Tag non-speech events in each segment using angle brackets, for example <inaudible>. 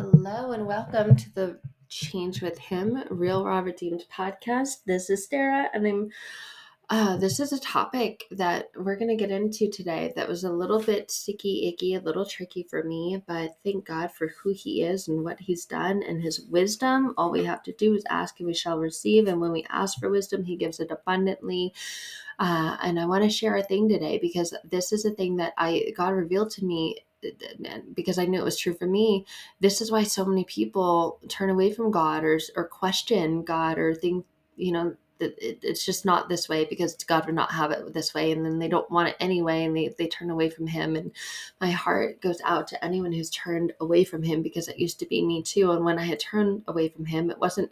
Hello and welcome to the Change with Him Real Raw Redeemed podcast. This is Sarah, and I'm. Uh, this is a topic that we're going to get into today that was a little bit sticky, icky, a little tricky for me, but thank God for who He is and what He's done and His wisdom. All we have to do is ask and we shall receive. And when we ask for wisdom, He gives it abundantly. Uh, and I want to share a thing today because this is a thing that I God revealed to me because I knew it was true for me, this is why so many people turn away from God or or question God or think, you know, that it, it's just not this way because God would not have it this way, and then they don't want it anyway, and they they turn away from Him. And my heart goes out to anyone who's turned away from Him because it used to be me too. And when I had turned away from Him, it wasn't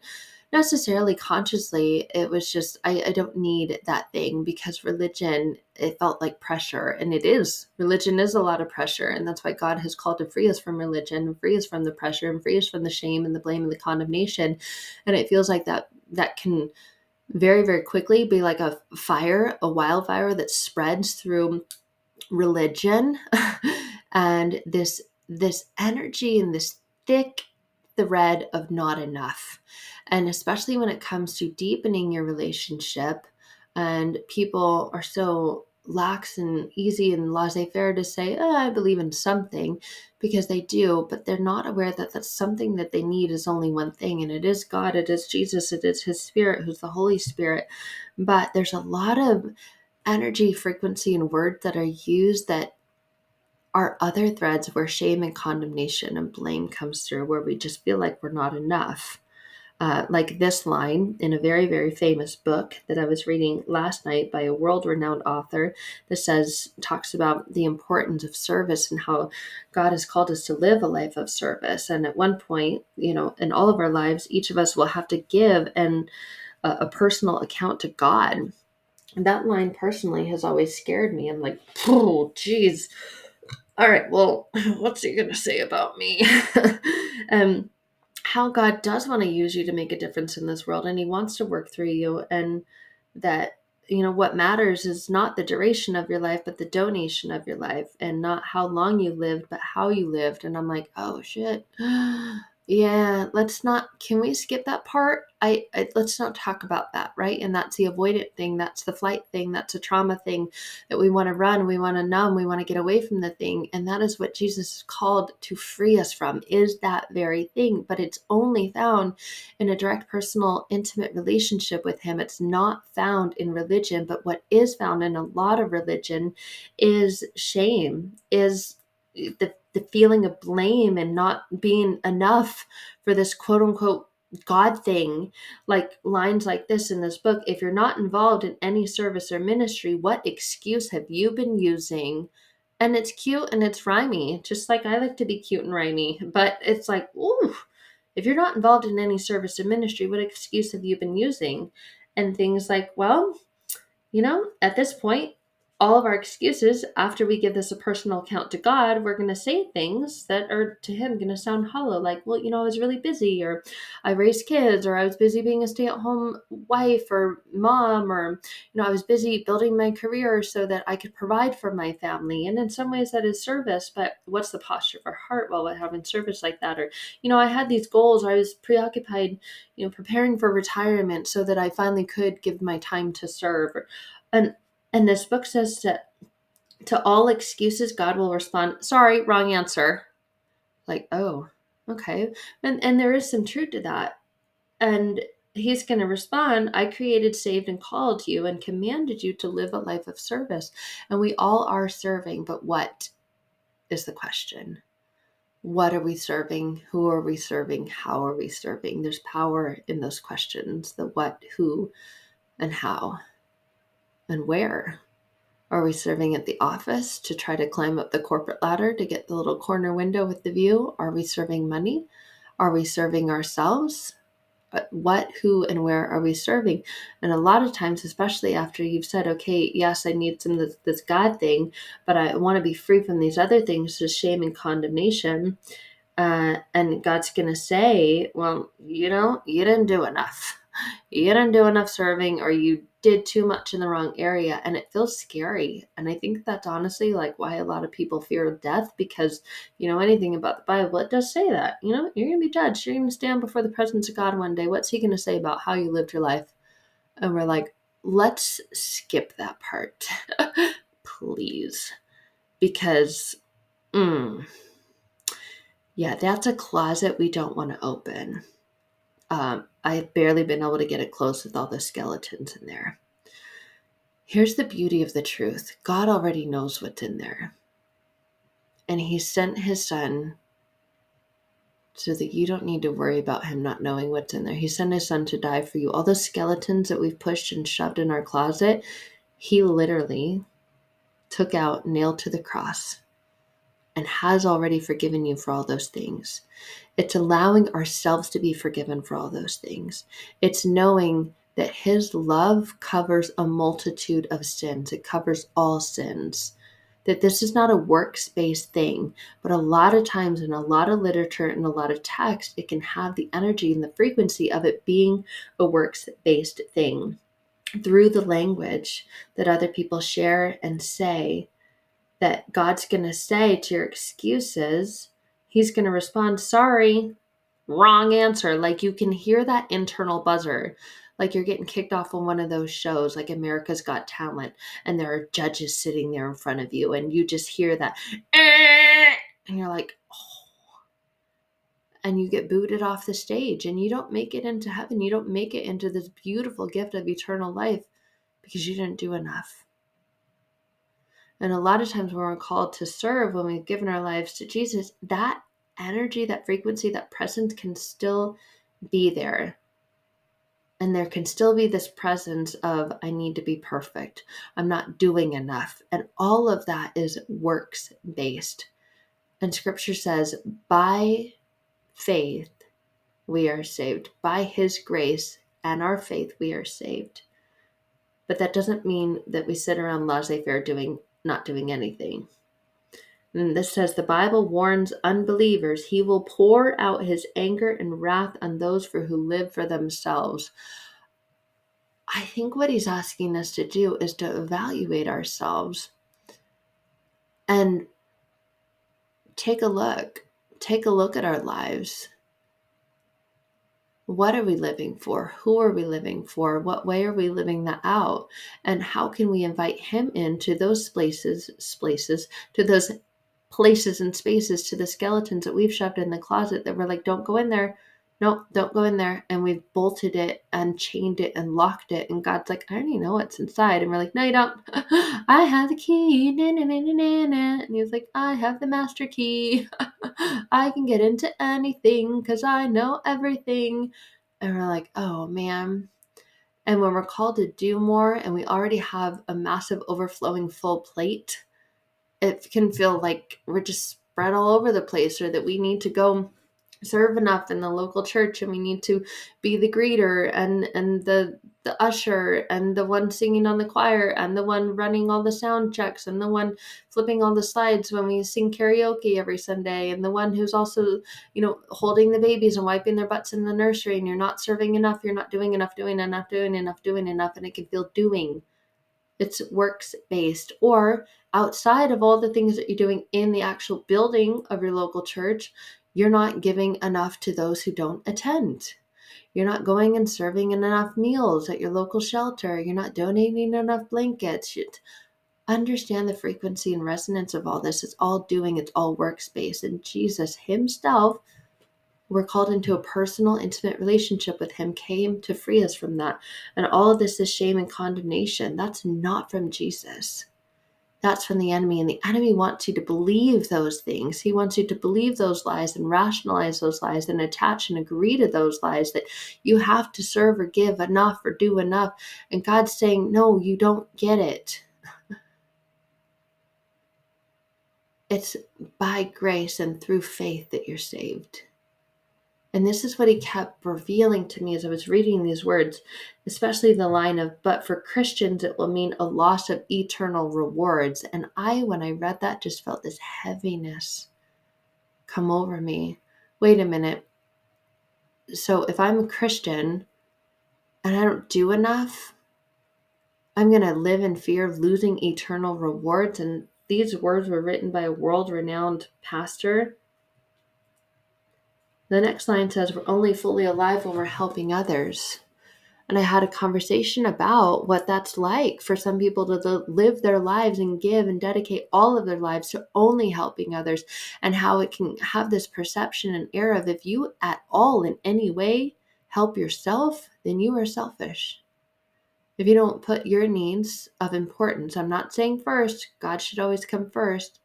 necessarily consciously it was just I, I don't need that thing because religion it felt like pressure and it is. Religion is a lot of pressure and that's why god has called to free us from religion free us from the pressure and free us from the shame and the blame and the condemnation. And it feels like that that can very very quickly be like a fire a wildfire that spreads through religion. <laughs> And this this energy and this thick thread of not enough and especially when it comes to deepening your relationship, and people are so lax and easy and laissez faire to say, oh, I believe in something because they do, but they're not aware that that's something that they need is only one thing, and it is God, it is Jesus, it is His Spirit, who's the Holy Spirit. But there's a lot of energy, frequency, and words that are used that are other threads where shame and condemnation and blame comes through, where we just feel like we're not enough uh, like this line in a very, very famous book that I was reading last night by a world renowned author that says, talks about the importance of service and how God has called us to live a life of service. And at one point, you know, in all of our lives, each of us will have to give and a, personal account to God. And that line personally has always scared me. I'm like, oh, geez. All right, well, <laughs> what's he going to say about me? <laughs> um, how God does want to use you to make a difference in this world and he wants to work through you and that you know what matters is not the duration of your life but the donation of your life and not how long you lived but how you lived and I'm like oh shit yeah let's not can we skip that part? I, I, let's not talk about that right? And that's the avoidant thing that's the flight thing that's a trauma thing that we want to run we want to numb we want to get away from the thing and that is what jesus is called to free us from is that very thing. But it's only found in a direct personal intimate relationship with him. It's not found in religion but what is found in a lot of religion is shame is the the feeling of blame and not being enough for this quote unquote God thing, like lines like this in this book. If you're not involved in any service or ministry, what excuse have you been using? And it's cute and it's rhymy, just like I like to be cute and rhymy. But it's like, ooh, if you're not involved in any service or ministry, what excuse have you been using? And things like, well, you know, at this point, all of our excuses after we give this a personal account to God, we're going to say things that are to Him going to sound hollow, like, well, you know, I was really busy, or I raised kids, or I was busy being a stay at home wife or mom, or, you know, I was busy building my career so that I could provide for my family. And in some ways, that is service, but what's the posture of our heart while we're having service like that? Or, you know, I had these goals, or I was preoccupied, you know, preparing for retirement so that I finally could give my time to serve. Or, and and this book says to to all excuses, God will respond, sorry, wrong answer. Like, oh, okay. And and there is some truth to that. And he's going to respond, I created, saved, and called you and commanded you to live a life of service. And we all are serving, but what is the question? What are we serving? Who are we serving? How are we serving? There's power in those questions the what, who, and how and where? Are we serving at the office to try to climb up the corporate ladder to get the little corner window with the view? Are we serving money? Are we serving ourselves? Uh, what, who, and where are we serving? And a lot of times, especially after you've said, okay, yes, I need some this, this God thing, but I want to be free from these other things, just shame and condemnation. Uh, and God's going to say, well, you know, you didn't do enough you didn't do enough serving or you did too much in the wrong area and it feels scary. And i think that's honestly like why a lot of people fear death because you know anything about the bible it does say that you know you're going to be judged. You're going to stand before the presence of god one day. What's he going to say about how you lived your life? And we're like let's skip that part <laughs> please. Because mm, yeah that's a closet we don't want to open um, I've barely been able to get it close with all the skeletons in there. Here's the beauty of the truth God already knows what's in there. And He sent His Son so that you don't need to worry about Him not knowing what's in there. He sent His Son to die for you. All the skeletons that we've pushed and shoved in our closet, He literally took out, nailed to the cross, and has already forgiven you for all those things. It's allowing ourselves to be forgiven for all those things. It's knowing that His love covers a multitude of sins, it covers all sins. That this is not a works based thing, but a lot of times in a lot of literature and a lot of text, it can have the energy and the frequency of it being a works based thing. Through the language that other people share and say, that God's going to say to your excuses, he's going to respond, sorry, wrong answer. Like you can hear that internal buzzer. Like you're getting kicked off on one of those shows, like America's Got Talent, and there are judges sitting there in front of you, and you just hear that, eh, and you're like, oh. And you get booted off the stage, and you don't make it into heaven. You don't make it into this beautiful gift of eternal life because you didn't do enough. And a lot of times when we're called to serve, when we've given our lives to Jesus, that energy, that frequency, that presence can still be there. And there can still be this presence of, I need to be perfect. I'm not doing enough. And all of that is works based. And scripture says, by faith, we are saved. By his grace and our faith, we are saved. But that doesn't mean that we sit around laissez faire doing not doing anything. And this says the Bible warns unbelievers he will pour out his anger and wrath on those for who live for themselves. I think what he's asking us to do is to evaluate ourselves and take a look. Take a look at our lives. What are we living for? Who are we living for? What way are we living that out? And how can we invite him into those places, places, to those places and spaces, to the skeletons that we've shoved in the closet that we're like, don't go in there. No, don't go in there. And we've bolted it and chained it and locked it. And God's like, I already know what's inside. And we're like, no, you don't. <laughs> I have the key. Na, na, na, na, na. And he's like, I have the master key. <laughs> I can get into anything because I know everything. And we're like, oh man. And when we're called to do more and we already have a massive overflowing full plate, it can feel like we're just spread all over the place or that we need to go serve enough in the local church and we need to be the greeter and and the the usher and the one singing on the choir and the one running all the sound checks and the one flipping all the slides when we sing karaoke every Sunday and the one who's also you know holding the babies and wiping their butts in the nursery and you're not serving enough you're not doing enough doing enough doing enough doing enough. And it can feel doing it's works based or outside of all the things that you're doing in the actual building of your local church you're not giving enough to those who don't attend. You're not going and serving enough meals at your local shelter. You're not donating enough blankets. You understand the frequency and resonance of all this. It's all doing, it's all workspace. And Jesus Himself, we're called into a personal, intimate relationship with Him, came to free us from that. And all of this is shame and condemnation. That's not from Jesus that's from the enemy. And the enemy wants you to believe those things. He wants you to believe those lies and rationalize those lies and attach and agree to those lies that you have to serve or give enough or do enough. And God's saying, no, you don't get it. <laughs> it's by grace and through faith that you're saved. And this is what he kept revealing to me as I was reading these words, especially the line of, but for Christians, it will mean a loss of eternal rewards. And I, when I read that, just felt this heaviness come over me. Wait a minute. So if I'm a Christian, and I don't do enough, I'm going to live in fear of losing eternal rewards. And these words were written by a world renowned pastor. The next line says, We're only fully alive when we're helping others. And I had a conversation about what that's like for some people to live their lives and give and dedicate all of their lives to only helping others, and how it can have this perception and air of if you at all in any way help yourself, then you are selfish if you don't put your needs of importance, I'm not saying first, God should always come first,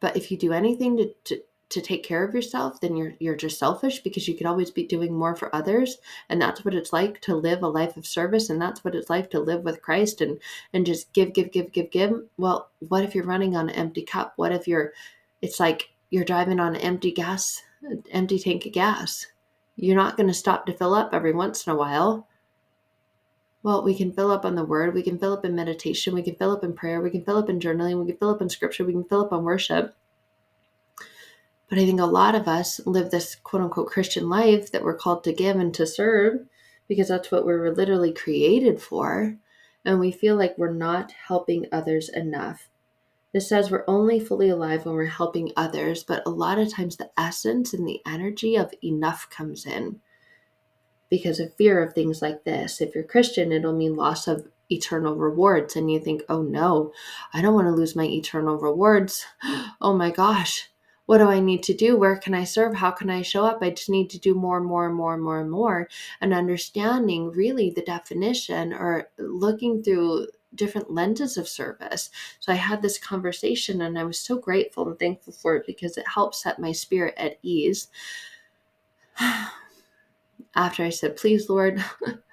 but if you do anything to, to, to take care of yourself, then you're you're just selfish because you could always be doing more for others. And that's what it's like to live a life of service and that's what it's like to live with Christ and and just give, give, give, give, give. Well, what if you're running on an empty cup? What if you're it's like you're driving on an empty gas, empty tank of gas. You're not going to stop to fill up every once in a while well, we can fill up on the word, we can fill up in meditation, we can fill up in prayer, we can fill up in journaling, we can fill up in scripture, we can fill up on worship. But I think a lot of us live this quote unquote Christian life that we're called to give and to serve because that's what we're literally created for. And we feel like we're not helping others enough. This says we're only fully alive when we're helping others, but a lot of times the essence and the energy of enough comes in because of fear of things like this. If you're Christian, it'll mean loss of eternal rewards. And you think, oh no, I don't want to lose my eternal rewards. <gasps> Oh my gosh, what do I need to do? Where can I serve? How can I show up? I just need to do more and more and more and more and more. And understanding really the definition or looking through different lenses of service. So I had this conversation and I was so grateful and thankful for it because it helped set my spirit at ease. <sighs> after I said, Please, Lord, <laughs>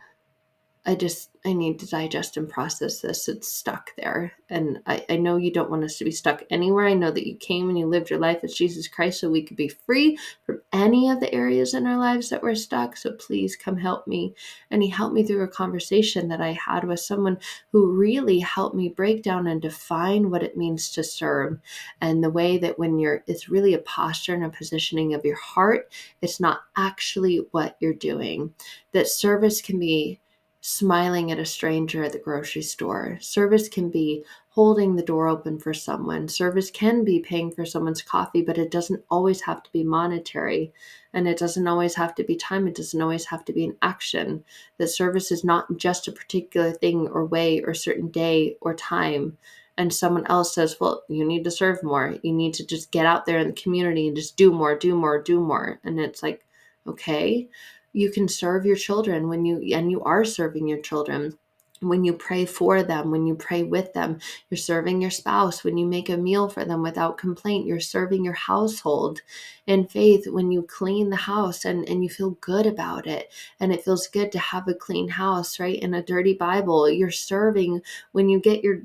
I just I need to digest and process this. It's stuck there. And I, I know you don't want us to be stuck anywhere. I know that you came and you lived your life as Jesus Christ so we could be free from any of the areas in our lives that were stuck. So please come help me. And he helped me through a conversation that I had with someone who really helped me break down and define what it means to serve. And the way that when you're it's really a posture and a positioning of your heart, it's not actually what you're doing. That service can be smiling at a stranger at the grocery store. Service can be holding the door open for someone. Service can be paying for someone's coffee, but it doesn't always have to be monetary. And it doesn't always have to be time. It doesn't always have to be an action. That service is not just a particular thing or way or certain day or time. And someone else says, well, you need to serve more. You need to just get out there in the community and just do more, do more, do more. And it's like, okay you can serve your children when you and you are serving your children when you pray for them, when you pray with them, you're serving your spouse. When you make a meal for them without complaint, you're serving your household in faith. When you clean the house and, and you feel good about it, and it feels good to have a clean house, right? In a dirty Bible, you're serving when you get your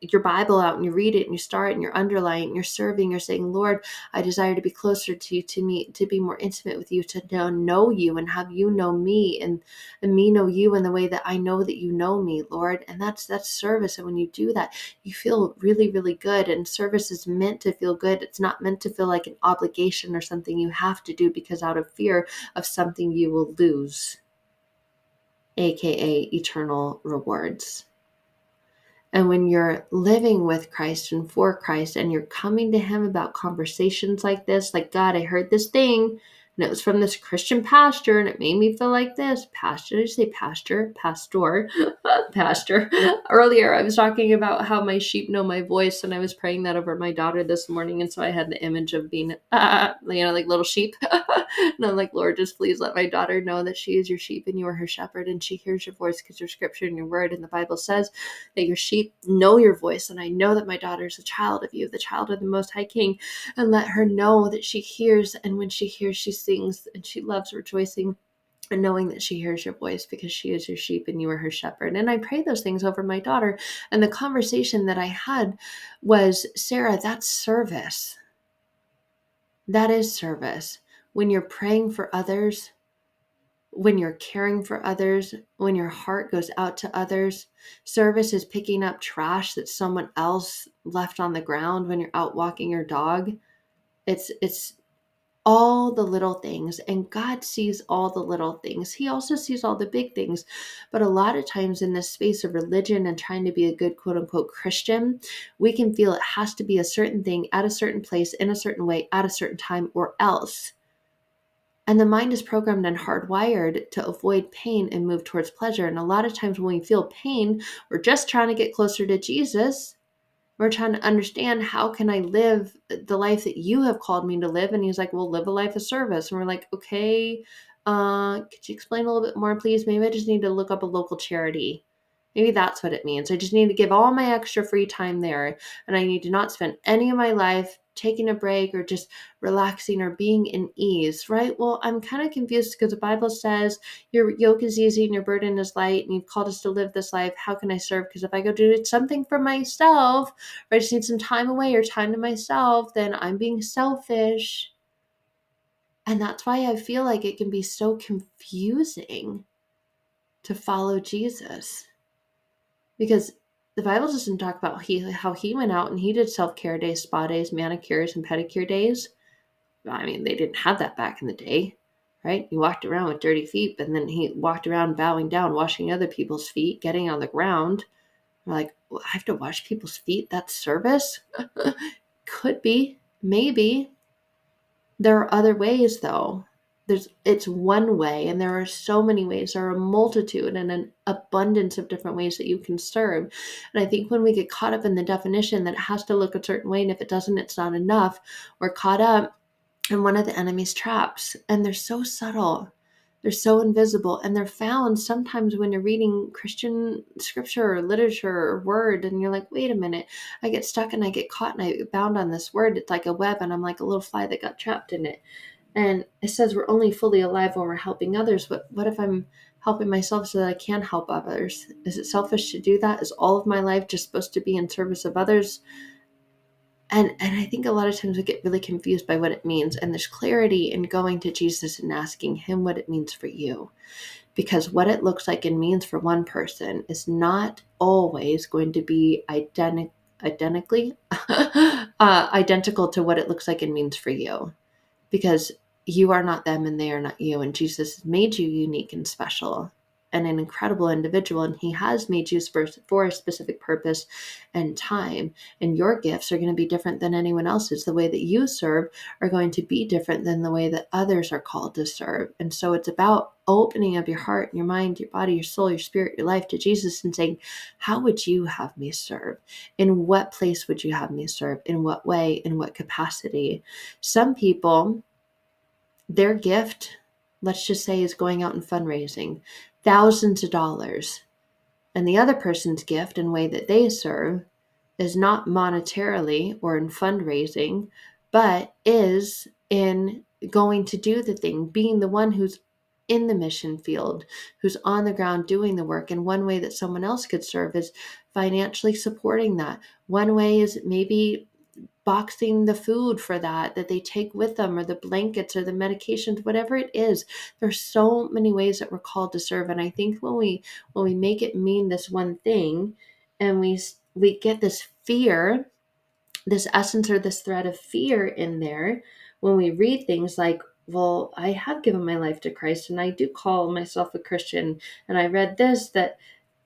your Bible out and you read it and you start and you're underlining, you're serving, you're saying, Lord, I desire to be closer to you, to me, to be more intimate with you, to know, know you and have you know me and, and me know you in the way that I know that you know me, Lord. And that's that's service. And when you do that, you feel really, really good. And service is meant to feel good. It's not meant to feel like an obligation or something you have to do because out of fear of something you will lose, aka eternal rewards. And when you're living with Christ and for Christ and you're coming to Him about conversations like this, like, God, I heard this thing and it was from this Christian pastor, and it made me feel like this. Pastor, did you say pastor? Pastor, <laughs> pastor. Earlier, I was talking about how my sheep know my voice, and I was praying that over my daughter this morning, and so I had the image of being, uh, <laughs> you know, like little sheep. <laughs> and I'm like, Lord, just please let my daughter know that she is your sheep and you are her shepherd, and she hears your voice because your scripture and your word and the Bible says that your sheep know your voice, and I know that my daughter is a child of you, the child of the Most High King, and let her know that she hears, and when she hears, she sings and she loves rejoicing and knowing that she hears your voice because she is your sheep and you are her shepherd. And I pray those things over my daughter. And the conversation that I had was Sarah, that's service. That is service. When you're praying for others, when you're caring for others, when your heart goes out to others, service is picking up trash that someone else left on the ground when you're out walking your dog. It's it's all the little things and God sees all the little things. He also sees all the big things. But a lot of times in this space of religion and trying to be a good quote unquote Christian, we can feel it has to be a certain thing at a certain place in a certain way at a certain time or else. And the mind is programmed and hardwired to avoid pain and move towards pleasure. And a lot of times when we feel pain, we're just trying to get closer to Jesus we're trying to understand how can I live the life that you have called me to live. And he's like, well, live a life of service. And we're like, okay, uh, could you explain a little bit more, please? Maybe I just need to look up a local charity. Maybe that's what it means. I just need to give all my extra free time there. And I need to not spend any of my life taking a break or just relaxing or being in ease, right? Well, I'm kind of confused because the Bible says your yoke is easy and your burden is light, and you've called us to live this life. How can I serve? Because if I go do something for myself, or I just need some time away or time to myself, then I'm being selfish. And that's why I feel like it can be so confusing to follow Jesus. Because the Bible doesn't talk about he, how he went out and he did self care days, spa days, manicures, and pedicure days. I mean, they didn't have that back in the day, right? He walked around with dirty feet, and then he walked around bowing down, washing other people's feet, getting on the ground. Like, well, I have to wash people's feet? That's service? <laughs> Could be, maybe. There are other ways, though there's it's one way and there are so many ways. There are a multitude and an abundance of different ways that you can serve. And i think when we get caught up in the definition that it has to look a certain way and if it doesn't it's not enough we're caught up in one of the enemy's traps and they're so subtle they're so invisible and they're found sometimes when you're reading christian scripture or literature or word and you're like wait a minute i get stuck and i get caught and i get bound on this word. It's like a web and i'm like a little fly that got trapped in it and it says we're only fully alive when we're helping others. But what if I'm helping myself so that I can help others? Is it selfish to do that? Is all of my life just supposed to be in service of others? And and I think a lot of times we get really confused by what it means. And there's clarity in going to Jesus and asking him what it means for you. Because what it looks like and means for one person is not always going to be identical identically <laughs> uh, identical to what it looks like and means for you because you are not them and they are not you. And Jesus has made you unique and special and an incredible individual. And He has made you for, for a specific purpose and time. And your gifts are going to be different than anyone else's. The way that you serve are going to be different than the way that others are called to serve. And so it's about opening up your heart and your mind, your body, your soul, your spirit, your life to Jesus and saying, How would you have me serve? In what place would you have me serve? In what way? In what capacity? Some people, their gift, let's just say, is going out and fundraising thousands of dollars. And the other person's gift and way that they serve is not monetarily or in fundraising, but is in going to do the thing, being the one who's in the mission field, who's on the ground doing the work. And one way that someone else could serve is financially supporting that. One way is maybe boxing the food for that that they take with them or the blankets or the medications whatever it is. There's so many ways that we're called to serve and i think when we when we make it mean this one thing and we we get this fear this essence or this thread of fear in there when we read things like well i have given my life to christ and i do call myself a christian and i read this that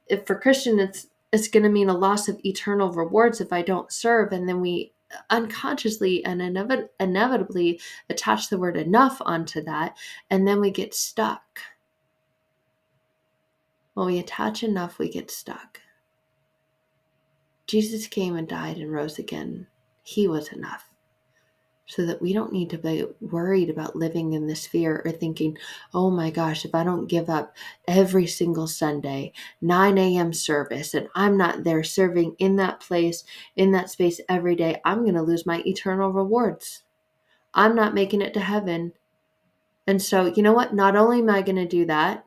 if for christian it's it's going to mean a loss of eternal rewards if i don't serve and then we unconsciously and inevit- inevitably attach the word enough onto that, and then we get stuck. When we attach enough, we get stuck. Jesus came and died and rose again. He was enough so that we don't need to be worried about living in this fear or thinking, oh my gosh, if I don't give up every single Sunday, 9 a.m. service, and I'm not there serving in that place, in that space every day, I'm going to lose my eternal rewards. I'm not making it to heaven. And so, you know what? Not only am I going to do that,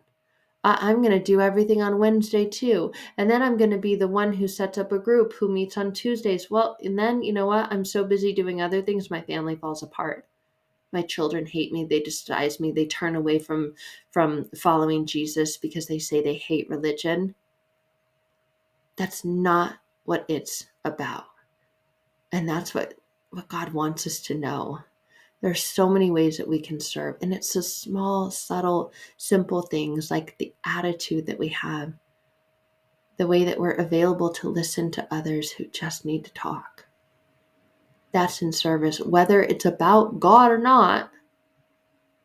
I- am going to do everything on Wednesday too. And then I'm going to be the one who sets up a group who meets on Tuesdays. Well, and then, you know what? I'm so busy doing other things, my family falls apart. My children hate me, they despise me, they turn away from from following Jesus because they say they hate religion. That's not what it's about. And that's what what God wants us to know There's so many ways that we can serve. And it's the small, subtle, simple things like the attitude that we have, the way that we're available to listen to others who just need to talk. That's in service. Whether it's about God or not,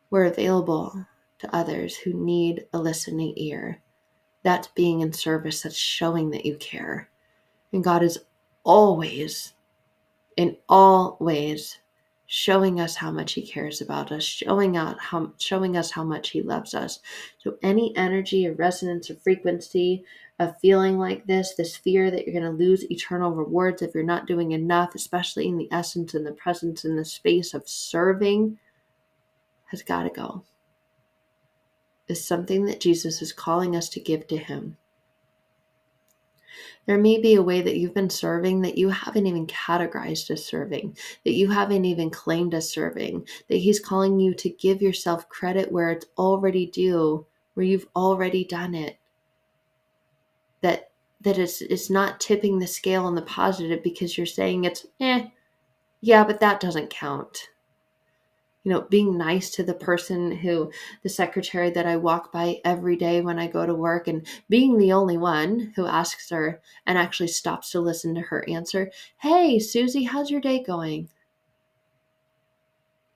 we're available to others who need a listening ear. That's being in service, that's showing that you care. And God is always, in all ways, showing us how much he cares about us, showing out how showing us how much he loves us. So any energy or resonance or frequency of feeling like this, this fear that you're going to lose eternal rewards if you're not doing enough, especially in the essence and the presence and the space of serving, has got to go. Is something that Jesus is calling us to give to him. There may be a way that you've been serving that you haven't even categorized as serving, that you haven't even claimed as serving, that He's calling you to give yourself credit where it's already due, where you've already done it. That that it's it's not tipping the scale on the positive because you're saying it's eh, yeah, but that doesn't count you know, being nice to the person who, the secretary that I walk by every day when I go to work, and being the only one who asks her and actually stops to listen to her answer, Hey, Susie, how's your day going?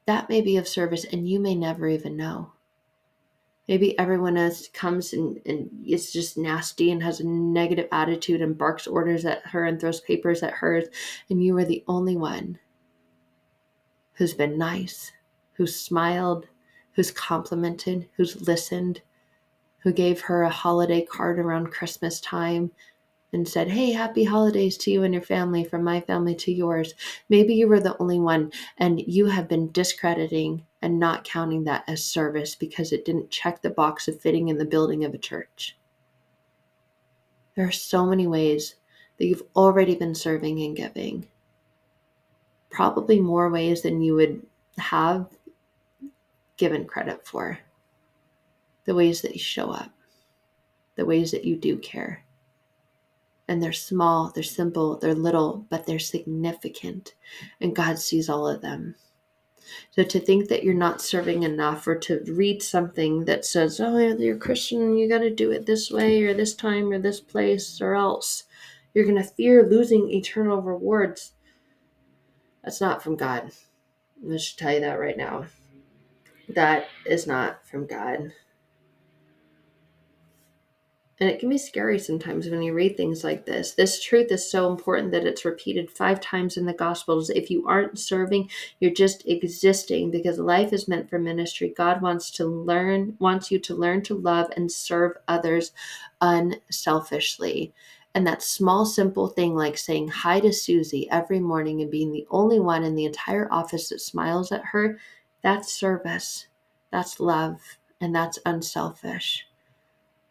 That may be of service, and you may never even know. Maybe everyone else comes and, and is just nasty and has a negative attitude and barks orders at her and throws papers at her, and you are the only one who's been nice who's smiled, who's complimented, who's listened, who gave her a holiday card around Christmas time and said, Hey, happy holidays to you and your family, from my family to yours. Maybe you were the only one and you have been discrediting and not counting that as service because it didn't check the box of fitting in the building of a church. There are so many ways that you've already been serving and giving. Probably more ways than you would have given credit for. The ways that you show up, the ways that you do care. And they're small, they're simple, they're little, but they're significant. And God sees all of them. So to think that you're not serving enough or to read something that says, oh, you're Christian, you got to do it this way or this time or this place or else, you're going to fear losing eternal rewards. That's not from God. I should tell you that right now that is not from God. And it can be scary sometimes when you read things like this. This truth is so important that it's repeated five times in the Gospels. If you aren't serving, you're just existing because life is meant for ministry. God wants to learn, wants you to learn to love and serve others unselfishly. And that small, simple thing like saying hi to Susie every morning and being the only one in the entire office that smiles at her that's service, that's love, and that's unselfish.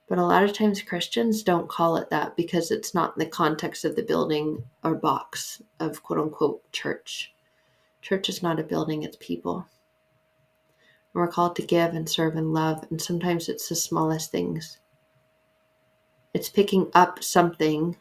But a lot of times Christians don't call it that because it's not in the context of the building or box of quote unquote church. Church is not a building, it's people. And we're called to give and serve and love, and sometimes it's the smallest things. It's picking up something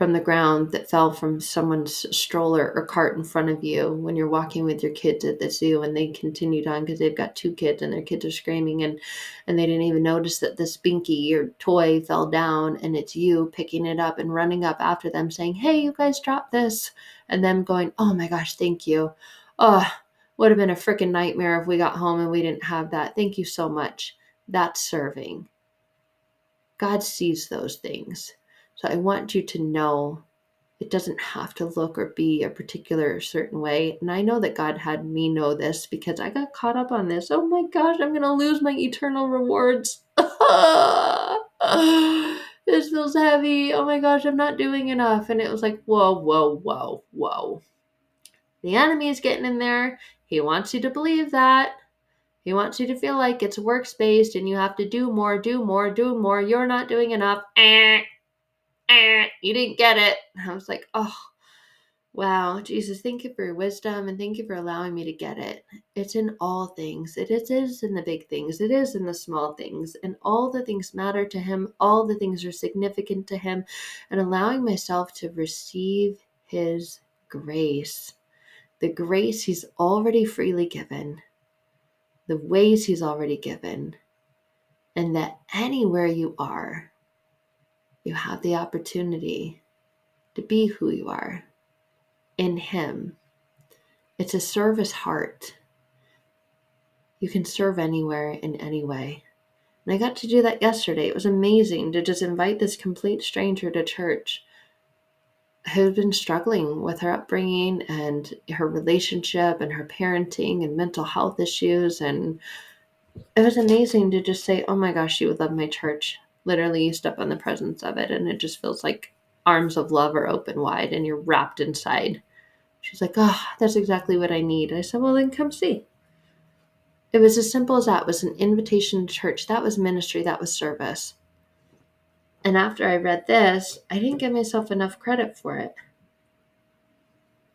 from the ground that fell from someone's stroller or cart in front of you when you're walking with your kids at the zoo and they continued on because they've got two kids and their kids are screaming and and they didn't even notice that this binky or toy fell down and it's you picking it up and running up after them saying hey you guys dropped this and them going oh my gosh thank you. Oh would have been a freaking nightmare if we got home and we didn't have that. Thank you so much. That's serving. God sees those things so I want you to know it doesn't have to look or be a particular certain way. And I know that God had me know this because I got caught up on this. Oh my gosh, I'm going to lose my eternal rewards. <sighs> this feels heavy. Oh my gosh, I'm not doing enough. And it was like, whoa, whoa, whoa, whoa. The enemy is getting in there. He wants you to believe that. He wants you to feel like it's works based and you have to do more, do more, do more. You're not doing enough. Eh eh, you didn't get it. And I was like, oh, wow, Jesus, thank you for your wisdom and thank you for allowing me to get it. It's in all things. It is, it is in the big things. It is in the small things. And all the things matter to him. All the things are significant to him. And allowing myself to receive his grace the grace He's already freely given, the ways He's already given, and that anywhere you are, you have the opportunity to be who you are in Him. It's a service heart. You can serve anywhere in any way. And I got to do that yesterday. It was amazing to just invite this complete stranger to church who'd been struggling with her upbringing and her relationship and her parenting and mental health issues. And it was amazing to just say, Oh my gosh, you would love my church. Literally, you step on the presence of it, and it just feels like arms of love are open wide and you're wrapped inside. She's like, Oh, that's exactly what I need. I said, Well, then come see. It was as simple as that. It was an invitation to church. That was ministry. That was service. And after I read this, I didn't give myself enough credit for it.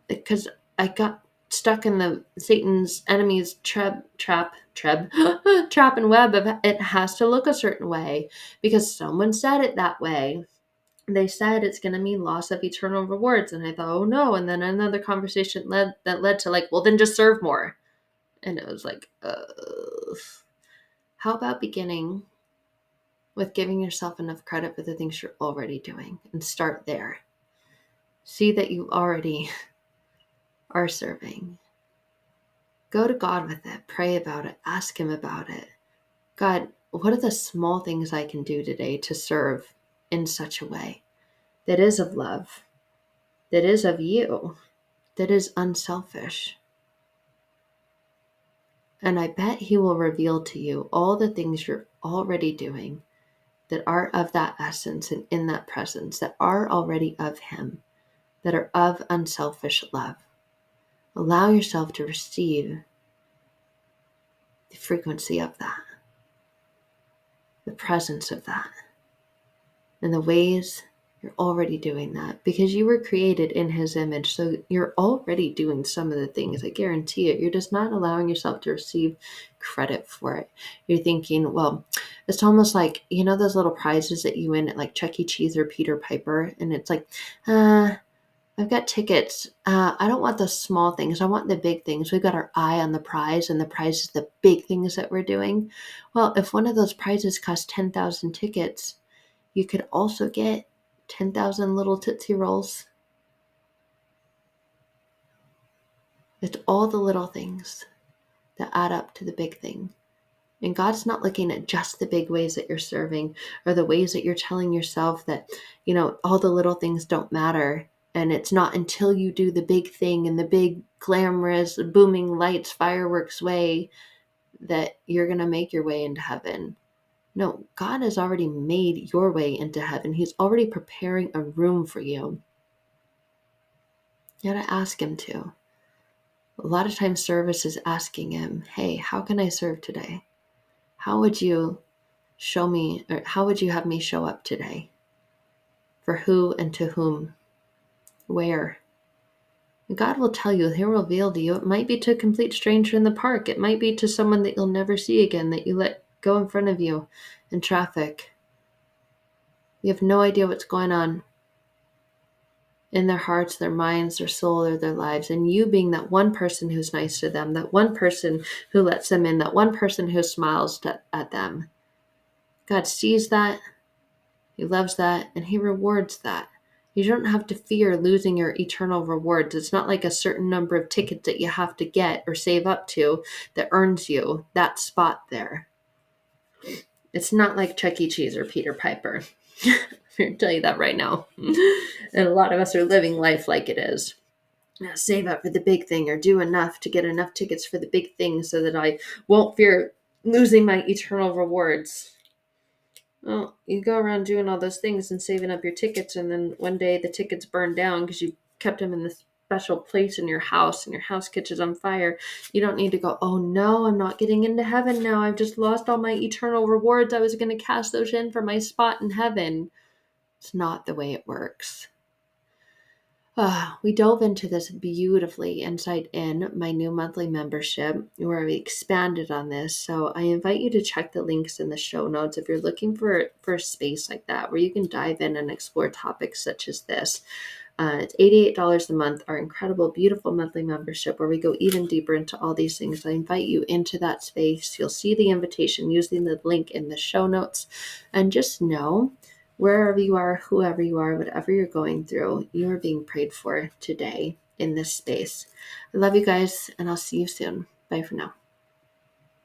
Because I got stuck in the Satan's enemy's trap, trap, <gasps> trap, trap and web of it has to look a certain way because someone said it that way. They said it's going to mean loss of eternal rewards, and I thought, oh no. And then another conversation led that led to like, well, then just serve more. And it was like, uh, how about beginning with giving yourself enough credit for the things you're already doing and start there. See that you already are serving. Go to God with it, pray about it, ask Him about it. God, what are the small things I can do today to serve in such a way that is of love, that is of you, that is unselfish? And I bet He will reveal to you all the things you're already doing that are of that essence and in that presence, that are already of Him, that are of unselfish love. Allow yourself to receive the frequency of that, the presence of that, and the ways you're already doing that because you were created in his image. So you're already doing some of the things. I guarantee it. You're just not allowing yourself to receive credit for it. You're thinking, well, it's almost like, you know, those little prizes that you win at like Chuck E. Cheese or Peter Piper. And it's like, uh, I've got tickets. Uh, I don't want the small things. I want the big things. We've got our eye on the prize, and the prize is the big things that we're doing. Well, if one of those prizes costs 10,000 tickets, you could also get 10,000 little Tootsie Rolls. It's all the little things that add up to the big thing. And God's not looking at just the big ways that you're serving or the ways that you're telling yourself that, you know, all the little things don't matter. And it's not until you do the big thing in the big, glamorous, booming lights, fireworks way that you're going to make your way into heaven. No, God has already made your way into heaven. He's already preparing a room for you. You gotta ask Him to. A lot of times, service is asking Him, Hey, how can I serve today? How would you show me, or how would you have me show up today? For who and to whom? Where? God will tell you, He'll reveal to you. It might be to a complete stranger in the park. It might be to someone that you'll never see again that you let go in front of you in traffic. You have no idea what's going on in their hearts, their minds, their soul, or their lives. And you being that one person who's nice to them, that one person who lets them in, that one person who smiles to, at them. God sees that, He loves that, and He rewards that. You don't have to fear losing your eternal rewards. It's not like a certain number of tickets that you have to get or save up to that earns you that spot there. It's not like Chuck E. Cheese or Peter Piper. <laughs> I'm going to tell you that right now. <laughs> and a lot of us are living life like it is. Save up for the big thing or do enough to get enough tickets for the big thing so that I won't fear losing my eternal rewards. Well, you go around doing all those things and saving up your tickets, and then one day the tickets burn down because you kept them in this special place in your house and your house catches on fire, you don't need to go, oh no, I'm not getting into heaven now. I've just lost all my eternal rewards. I was going to cast those in for my spot in heaven. It's not the way it works. Uh, <sighs> we dove into this beautifully inside in my new monthly membership where we expanded on this. So I invite you to check the links in the show notes if you're looking for, for a space like that where you can dive in and explore topics such as this. Uh, it's $88 a month, our incredible, beautiful monthly membership where we go even deeper into all these things. I invite you into that space. You'll see the invitation using the link in the show notes. And just know wherever you are, whoever you are, whatever you're going through, you are being prayed for today in this space. I love you guys, and I'll see you soon. Bye for now.